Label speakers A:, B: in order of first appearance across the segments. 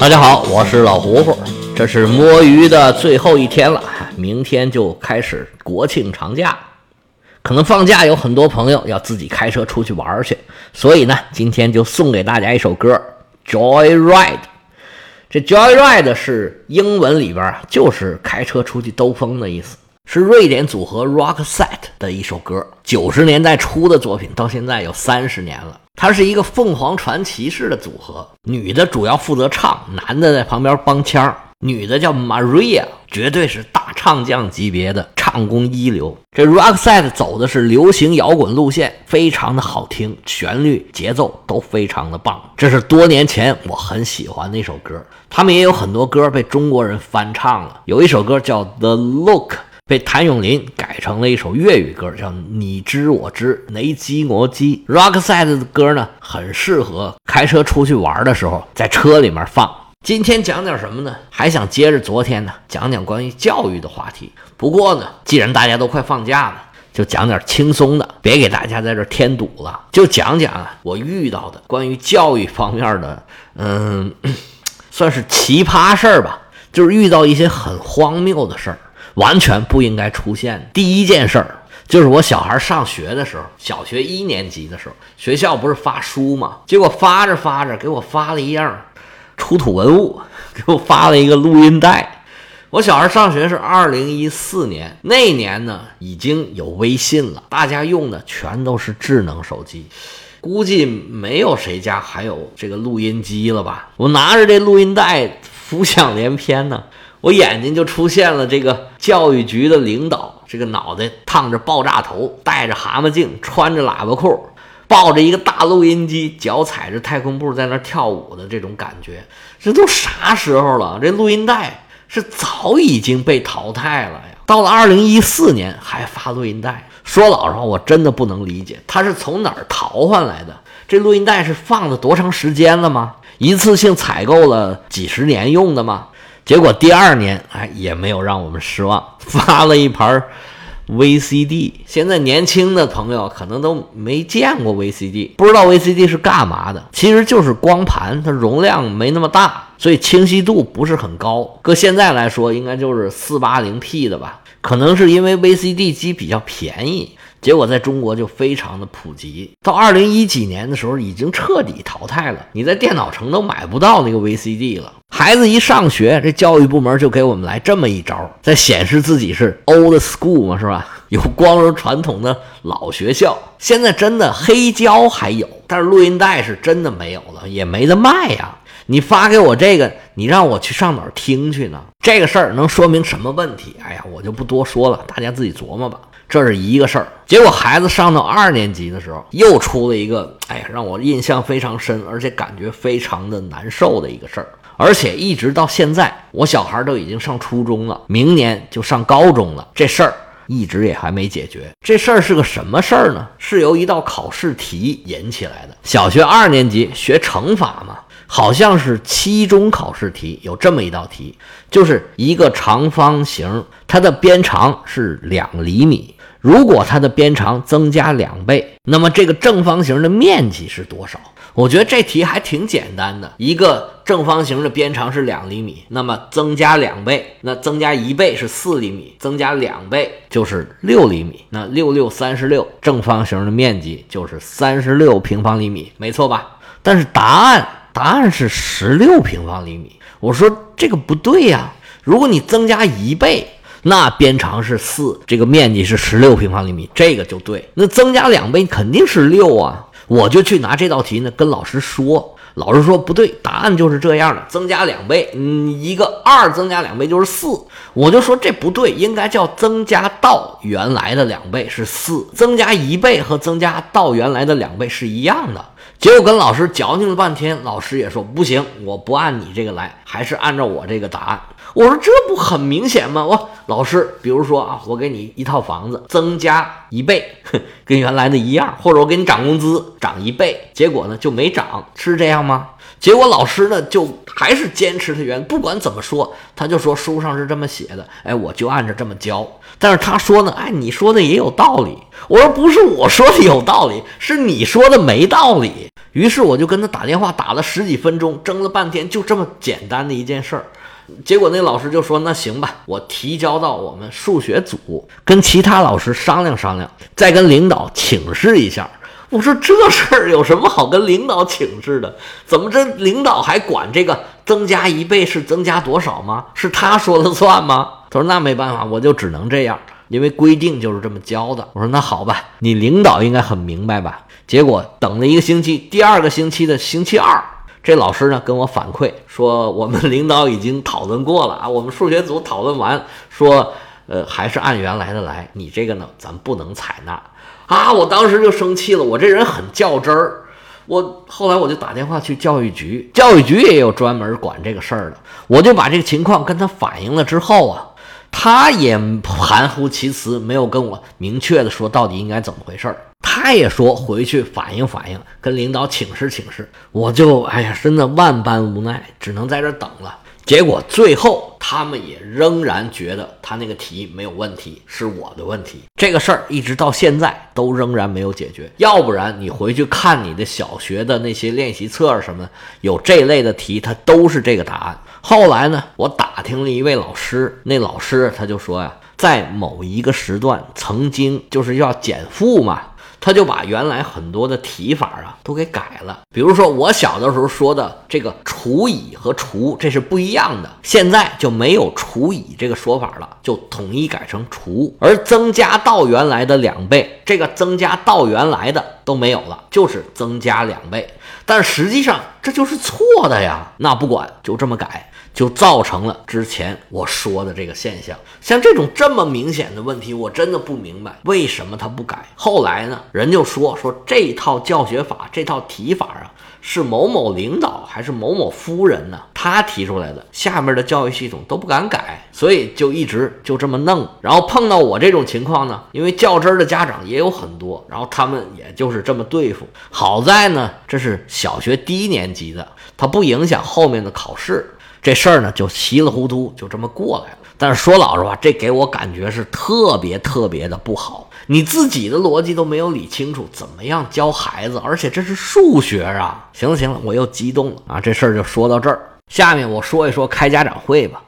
A: 大家好，我是老胡胡，这是摸鱼的最后一天了，明天就开始国庆长假。可能放假有很多朋友要自己开车出去玩去，所以呢，今天就送给大家一首歌《Joyride》。这 Joyride 是英文里边啊，就是开车出去兜风的意思，是瑞典组合 Rockset 的一首歌，九十年代初的作品，到现在有三十年了。它是一个凤凰传奇式的组合，女的主要负责唱，男的在旁边帮腔。女的叫 Maria，绝对是大唱将级别的，唱功一流。这 r o c k s e t 走的是流行摇滚路线，非常的好听，旋律、节奏都非常的棒。这是多年前我很喜欢的一首歌。他们也有很多歌被中国人翻唱了，有一首歌叫《The Look》。被谭咏麟改成了一首粤语歌，叫《你知我知你知我知》。Roxette 的歌呢，很适合开车出去玩的时候，在车里面放。今天讲点什么呢？还想接着昨天呢，讲讲关于教育的话题。不过呢，既然大家都快放假了，就讲点轻松的，别给大家在这添堵了。就讲讲，我遇到的关于教育方面的，嗯，算是奇葩事儿吧，就是遇到一些很荒谬的事儿。完全不应该出现。第一件事儿就是我小孩上学的时候，小学一年级的时候，学校不是发书吗？结果发着发着，给我发了一样出土文物，给我发了一个录音带。我小孩上学是二零一四年，那年呢已经有微信了，大家用的全都是智能手机，估计没有谁家还有这个录音机了吧？我拿着这录音带，浮想联翩呢。我眼睛就出现了这个教育局的领导，这个脑袋烫着爆炸头，戴着蛤蟆镜，穿着喇叭裤，抱着一个大录音机，脚踩着太空步在那跳舞的这种感觉，这都啥时候了？这录音带是早已经被淘汰了呀！到了二零一四年还发录音带，说老实话，我真的不能理解，他是从哪儿淘换来的？这录音带是放了多长时间了吗？一次性采购了几十年用的吗？结果第二年，哎，也没有让我们失望，发了一盘 VCD。现在年轻的朋友可能都没见过 VCD，不知道 VCD 是干嘛的。其实就是光盘，它容量没那么大，所以清晰度不是很高。搁现在来说，应该就是四八零 P 的吧？可能是因为 VCD 机比较便宜。结果在中国就非常的普及，到二零一几年的时候已经彻底淘汰了，你在电脑城都买不到那个 VCD 了。孩子一上学，这教育部门就给我们来这么一招，在显示自己是 old school 嘛，是吧？有光荣传统的老学校。现在真的黑胶还有，但是录音带是真的没有了，也没得卖呀。你发给我这个，你让我去上哪儿听去呢？这个事儿能说明什么问题？哎呀，我就不多说了，大家自己琢磨吧。这是一个事儿，结果孩子上到二年级的时候，又出了一个，哎呀，让我印象非常深，而且感觉非常的难受的一个事儿。而且一直到现在，我小孩都已经上初中了，明年就上高中了，这事儿一直也还没解决。这事儿是个什么事儿呢？是由一道考试题引起来的。小学二年级学乘法嘛，好像是期中考试题，有这么一道题，就是一个长方形，它的边长是两厘米。如果它的边长增加两倍，那么这个正方形的面积是多少？我觉得这题还挺简单的。一个正方形的边长是两厘米，那么增加两倍，那增加一倍是四厘米，增加两倍就是六厘米。那六六三十六，正方形的面积就是三十六平方厘米，没错吧？但是答案答案是十六平方厘米。我说这个不对呀，如果你增加一倍。那边长是四，这个面积是十六平方厘米，这个就对。那增加两倍肯定是六啊！我就去拿这道题呢跟老师说，老师说不对，答案就是这样的，增加两倍，嗯，一个二增加两倍就是四。我就说这不对，应该叫增加到原来的两倍是四，增加一倍和增加到原来的两倍是一样的。结果跟老师矫情了半天，老师也说不行，我不按你这个来，还是按照我这个答案。我说这不很明显吗？我老师，比如说啊，我给你一套房子，增加一倍，跟原来的一样，或者我给你涨工资，涨一倍，结果呢就没涨，是这样吗？结果老师呢就还是坚持他原，不管怎么说，他就说书上是这么写的，哎，我就按照这么教。但是他说呢，哎，你说的也有道理。我说不是我说的有道理，是你说的没道理。于是我就跟他打电话，打了十几分钟，争了半天，就这么简单的一件事儿。结果那老师就说：“那行吧，我提交到我们数学组，跟其他老师商量商量，再跟领导请示一下。”我说：“这事儿有什么好跟领导请示的？怎么这领导还管这个增加一倍是增加多少吗？是他说了算吗？”他说：“那没办法，我就只能这样，因为规定就是这么教的。”我说：“那好吧，你领导应该很明白吧？”结果等了一个星期，第二个星期的星期二。这老师呢跟我反馈说，我们领导已经讨论过了啊，我们数学组讨论完说，呃，还是按原来的来，你这个呢，咱不能采纳啊。我当时就生气了，我这人很较真儿，我后来我就打电话去教育局，教育局也有专门管这个事儿的，我就把这个情况跟他反映了之后啊，他也含糊其辞，没有跟我明确的说到底应该怎么回事儿。他也说回去反映反映，跟领导请示请示。我就哎呀，真的万般无奈，只能在这等了。结果最后他们也仍然觉得他那个题没有问题，是我的问题。这个事儿一直到现在都仍然没有解决。要不然你回去看你的小学的那些练习册什么，有这类的题，它都是这个答案。后来呢，我打听了一位老师，那老师他就说呀，在某一个时段曾经就是要减负嘛。他就把原来很多的提法啊都给改了，比如说我小的时候说的这个除以和除这是不一样的，现在就没有除以这个说法了，就统一改成除，而增加到原来的两倍，这个增加到原来的都没有了，就是增加两倍，但实际上这就是错的呀，那不管就这么改。就造成了之前我说的这个现象。像这种这么明显的问题，我真的不明白为什么他不改。后来呢，人就说说这套教学法、这套提法啊，是某某领导还是某某夫人呢？他提出来的，下面的教育系统都不敢改，所以就一直就这么弄。然后碰到我这种情况呢，因为较真儿的家长也有很多，然后他们也就是这么对付。好在呢，这是小学低年级的，它不影响后面的考试。这事儿呢，就稀里糊涂就这么过来了。但是说老实话，这给我感觉是特别特别的不好。你自己的逻辑都没有理清楚，怎么样教孩子？而且这是数学啊！行了行了，我又激动了啊！这事儿就说到这儿。下面我说一说开家长会吧。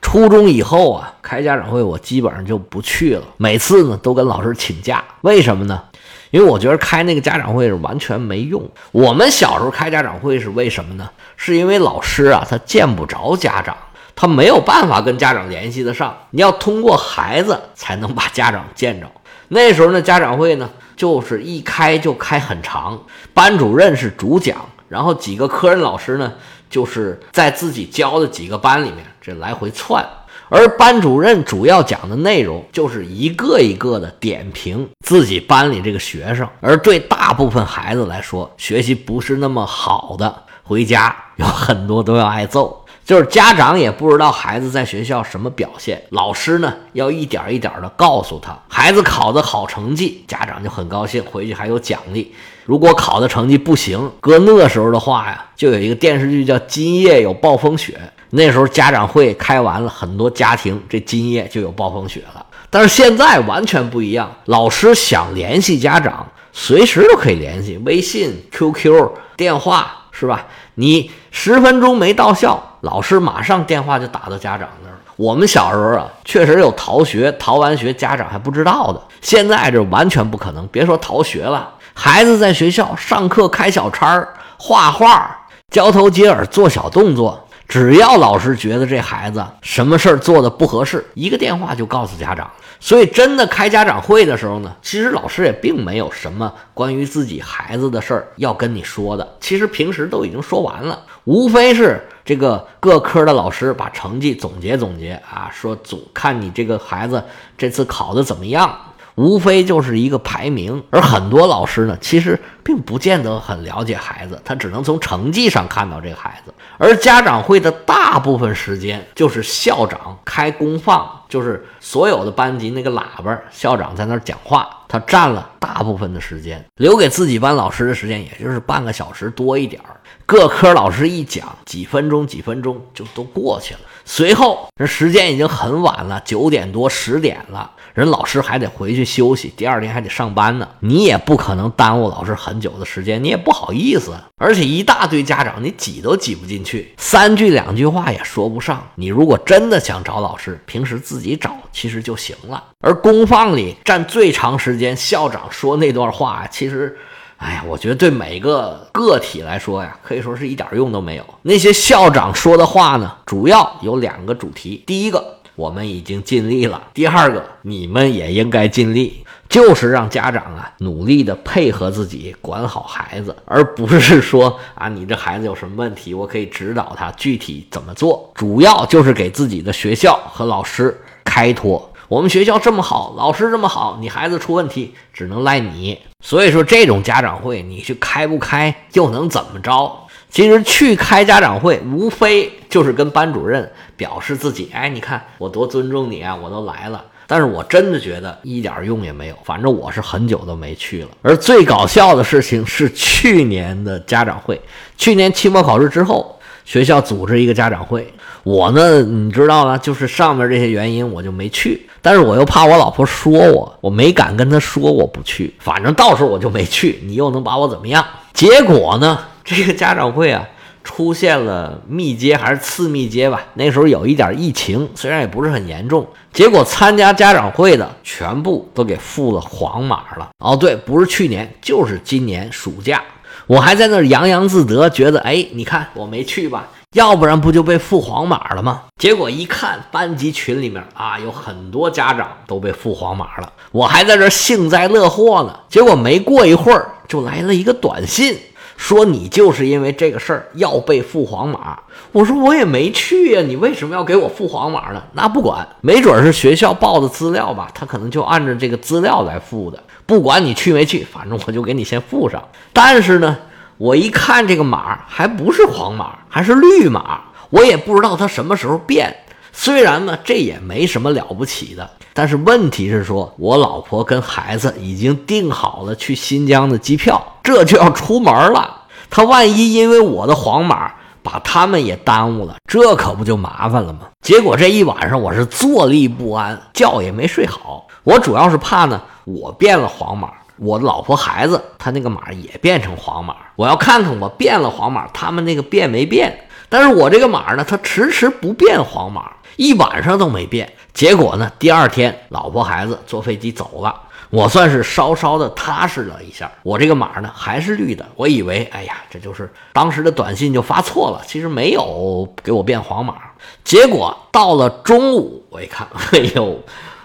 A: 初中以后啊，开家长会我基本上就不去了，每次呢都跟老师请假。为什么呢？因为我觉得开那个家长会是完全没用。我们小时候开家长会是为什么呢？是因为老师啊，他见不着家长，他没有办法跟家长联系得上。你要通过孩子才能把家长见着。那时候呢，家长会呢，就是一开就开很长，班主任是主讲，然后几个科任老师呢，就是在自己教的几个班里面这来回窜。而班主任主要讲的内容就是一个一个的点评自己班里这个学生，而对大部分孩子来说，学习不是那么好的，回家有很多都要挨揍。就是家长也不知道孩子在学校什么表现，老师呢要一点一点的告诉他，孩子考的好成绩，家长就很高兴，回去还有奖励。如果考的成绩不行，搁那时候的话呀，就有一个电视剧叫《今夜有暴风雪》。那时候家长会开完了，很多家庭这今夜就有暴风雪了。但是现在完全不一样，老师想联系家长，随时都可以联系，微信、QQ、电话是吧？你十分钟没到校，老师马上电话就打到家长那儿。我们小时候啊，确实有逃学，逃完学家长还不知道的。现在这完全不可能，别说逃学了，孩子在学校上课开小差儿、画画、交头接耳、做小动作。只要老师觉得这孩子什么事儿做的不合适，一个电话就告诉家长。所以真的开家长会的时候呢，其实老师也并没有什么关于自己孩子的事儿要跟你说的。其实平时都已经说完了，无非是这个各科的老师把成绩总结总结啊，说总看你这个孩子这次考的怎么样。无非就是一个排名，而很多老师呢，其实并不见得很了解孩子，他只能从成绩上看到这个孩子。而家长会的大部分时间就是校长开公放，就是所有的班级那个喇叭，校长在那儿讲话，他占了大部分的时间，留给自己班老师的时间也就是半个小时多一点儿。各科老师一讲，几分钟几分钟就都过去了。随后，这时间已经很晚了，九点多十点了。人老师还得回去休息，第二天还得上班呢。你也不可能耽误老师很久的时间，你也不好意思。而且一大堆家长，你挤都挤不进去，三句两句话也说不上。你如果真的想找老师，平时自己找其实就行了。而公放里占最长时间，校长说那段话，其实，哎呀，我觉得对每个个体来说呀，可以说是一点用都没有。那些校长说的话呢，主要有两个主题，第一个。我们已经尽力了。第二个，你们也应该尽力，就是让家长啊努力的配合自己，管好孩子，而不是说啊你这孩子有什么问题，我可以指导他具体怎么做。主要就是给自己的学校和老师开脱。我们学校这么好，老师这么好，你孩子出问题只能赖你。所以说，这种家长会你去开不开，又能怎么着？其实去开家长会，无非就是跟班主任表示自己，哎，你看我多尊重你啊，我都来了。但是我真的觉得一点用也没有，反正我是很久都没去了。而最搞笑的事情是去年的家长会，去年期末考试之后，学校组织一个家长会，我呢，你知道了，就是上面这些原因我就没去。但是我又怕我老婆说我，我没敢跟她说我不去，反正到时候我就没去，你又能把我怎么样？结果呢？这个家长会啊，出现了密接还是次密接吧？那时候有一点疫情，虽然也不是很严重。结果参加家长会的全部都给付了黄码了。哦，对，不是去年，就是今年暑假，我还在那儿洋洋自得，觉得哎，你看我没去吧，要不然不就被付黄码了吗？结果一看班级群里面啊，有很多家长都被付黄码了，我还在这幸灾乐祸呢。结果没过一会儿，就来了一个短信。说你就是因为这个事儿要被付黄码，我说我也没去呀，你为什么要给我付黄码呢？那不管，没准是学校报的资料吧，他可能就按照这个资料来付的。不管你去没去，反正我就给你先付上。但是呢，我一看这个码还不是黄码，还是绿码，我也不知道它什么时候变。虽然呢，这也没什么了不起的，但是问题是说，我老婆跟孩子已经订好了去新疆的机票，这就要出门了。他万一因为我的黄码把他们也耽误了，这可不就麻烦了吗？结果这一晚上我是坐立不安，觉也没睡好。我主要是怕呢，我变了黄码，我的老婆孩子他那个码也变成黄码，我要看看我变了黄码，他们那个变没变。但是我这个码呢，它迟迟不变黄码。一晚上都没变，结果呢？第二天，老婆孩子坐飞机走了，我算是稍稍的踏实了一下。我这个码呢还是绿的，我以为，哎呀，这就是当时的短信就发错了，其实没有给我变黄码。结果到了中午，我一看，哎呦，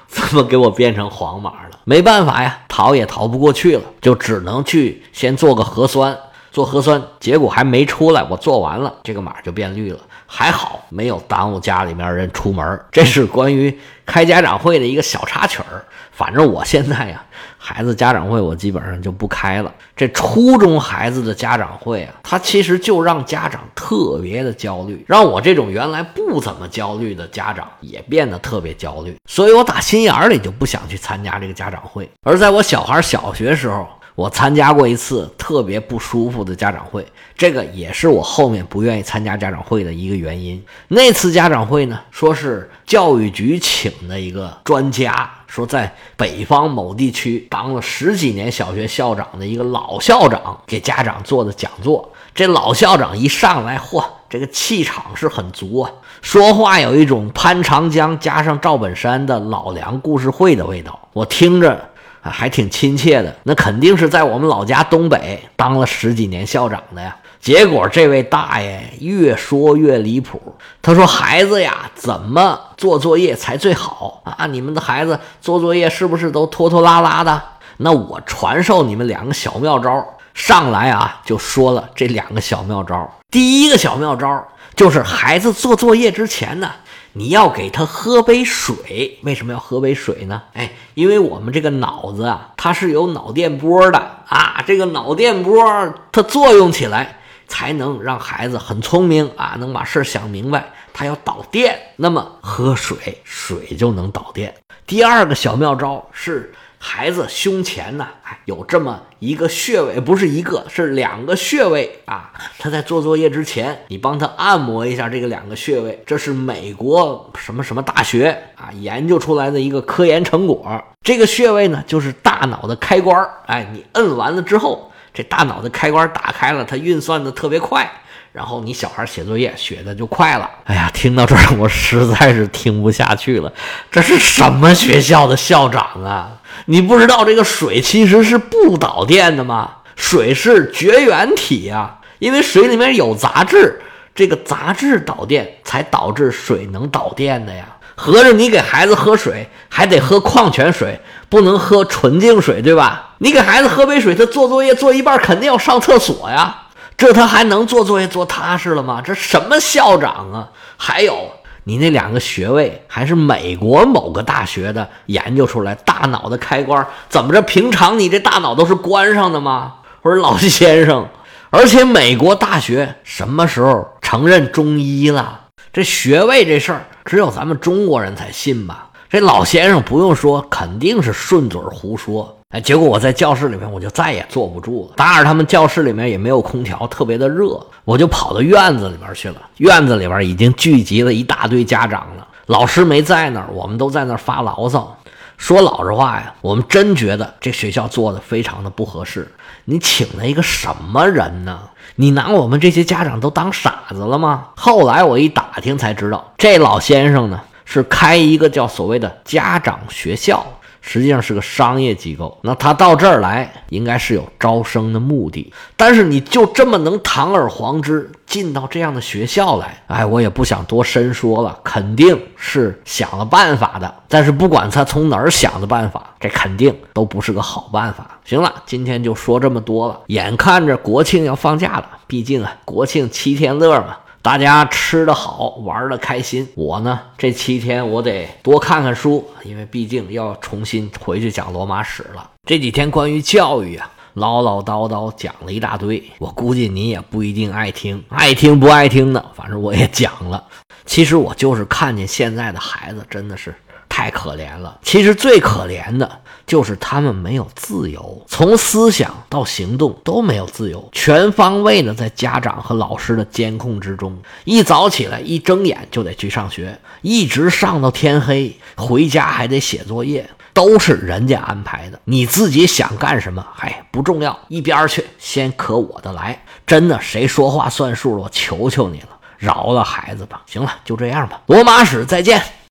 A: 怎么给我变成黄码了？没办法呀，逃也逃不过去了，就只能去先做个核酸。做核酸，结果还没出来，我做完了，这个码就变绿了。还好没有耽误家里面人出门。这是关于开家长会的一个小插曲儿。反正我现在呀，孩子家长会我基本上就不开了。这初中孩子的家长会啊，他其实就让家长特别的焦虑，让我这种原来不怎么焦虑的家长也变得特别焦虑。所以我打心眼里就不想去参加这个家长会。而在我小孩小学时候。我参加过一次特别不舒服的家长会，这个也是我后面不愿意参加家长会的一个原因。那次家长会呢，说是教育局请的一个专家，说在北方某地区当了十几年小学校长的一个老校长给家长做的讲座。这老校长一上来，嚯，这个气场是很足啊，说话有一种潘长江加上赵本山的老梁故事会的味道，我听着。啊还挺亲切的，那肯定是在我们老家东北当了十几年校长的呀。结果这位大爷越说越离谱，他说：“孩子呀，怎么做作业才最好啊？你们的孩子做作业是不是都拖拖拉拉的？那我传授你们两个小妙招。”上来啊，就说了这两个小妙招。第一个小妙招就是孩子做作业之前呢。你要给他喝杯水，为什么要喝杯水呢？哎，因为我们这个脑子啊，它是有脑电波的啊，这个脑电波它作用起来，才能让孩子很聪明啊，能把事儿想明白。它要导电，那么喝水，水就能导电。第二个小妙招是。孩子胸前呢，哎，有这么一个穴位，不是一个，是两个穴位啊。他在做作业之前，你帮他按摩一下这个两个穴位。这是美国什么什么大学啊研究出来的一个科研成果。这个穴位呢，就是大脑的开关哎，你摁完了之后，这大脑的开关打开了，它运算的特别快。然后你小孩写作业写的就快了。哎呀，听到这儿我实在是听不下去了。这是什么学校的校长啊？你不知道这个水其实是不导电的吗？水是绝缘体呀，因为水里面有杂质，这个杂质导电才导致水能导电的呀。合着你给孩子喝水还得喝矿泉水，不能喝纯净水，对吧？你给孩子喝杯水，他做作业做一半肯定要上厕所呀。这他还能做作业做踏实了吗？这什么校长啊？还有你那两个学位还是美国某个大学的研究出来，大脑的开关怎么着？平常你这大脑都是关上的吗？我说老先生，而且美国大学什么时候承认中医了？这学位这事儿只有咱们中国人才信吧？这老先生不用说，肯定是顺嘴胡说。哎，结果我在教室里面，我就再也坐不住了。当然，他们教室里面也没有空调，特别的热，我就跑到院子里边去了。院子里边已经聚集了一大堆家长了，老师没在那儿，我们都在那儿发牢骚。说老实话呀，我们真觉得这学校做的非常的不合适。你请了一个什么人呢？你拿我们这些家长都当傻子了吗？后来我一打听才知道，这老先生呢是开一个叫所谓的家长学校。实际上是个商业机构，那他到这儿来应该是有招生的目的，但是你就这么能堂而皇之进到这样的学校来？哎，我也不想多深说了，肯定是想了办法的。但是不管他从哪儿想的办法，这肯定都不是个好办法。行了，今天就说这么多了。眼看着国庆要放假了，毕竟啊，国庆七天乐嘛。大家吃的好，玩的开心。我呢，这七天我得多看看书，因为毕竟要重新回去讲罗马史了。这几天关于教育啊，唠唠叨叨讲了一大堆，我估计你也不一定爱听，爱听不爱听的，反正我也讲了。其实我就是看见现在的孩子真的是。太可怜了。其实最可怜的就是他们没有自由，从思想到行动都没有自由，全方位的在家长和老师的监控之中。一早起来，一睁眼就得去上学，一直上到天黑，回家还得写作业，都是人家安排的。你自己想干什么，哎，不重要，一边去，先可我的来。真的，谁说话算数了？我求求你了，饶了孩子吧。行了，就这样吧。罗马史，再见。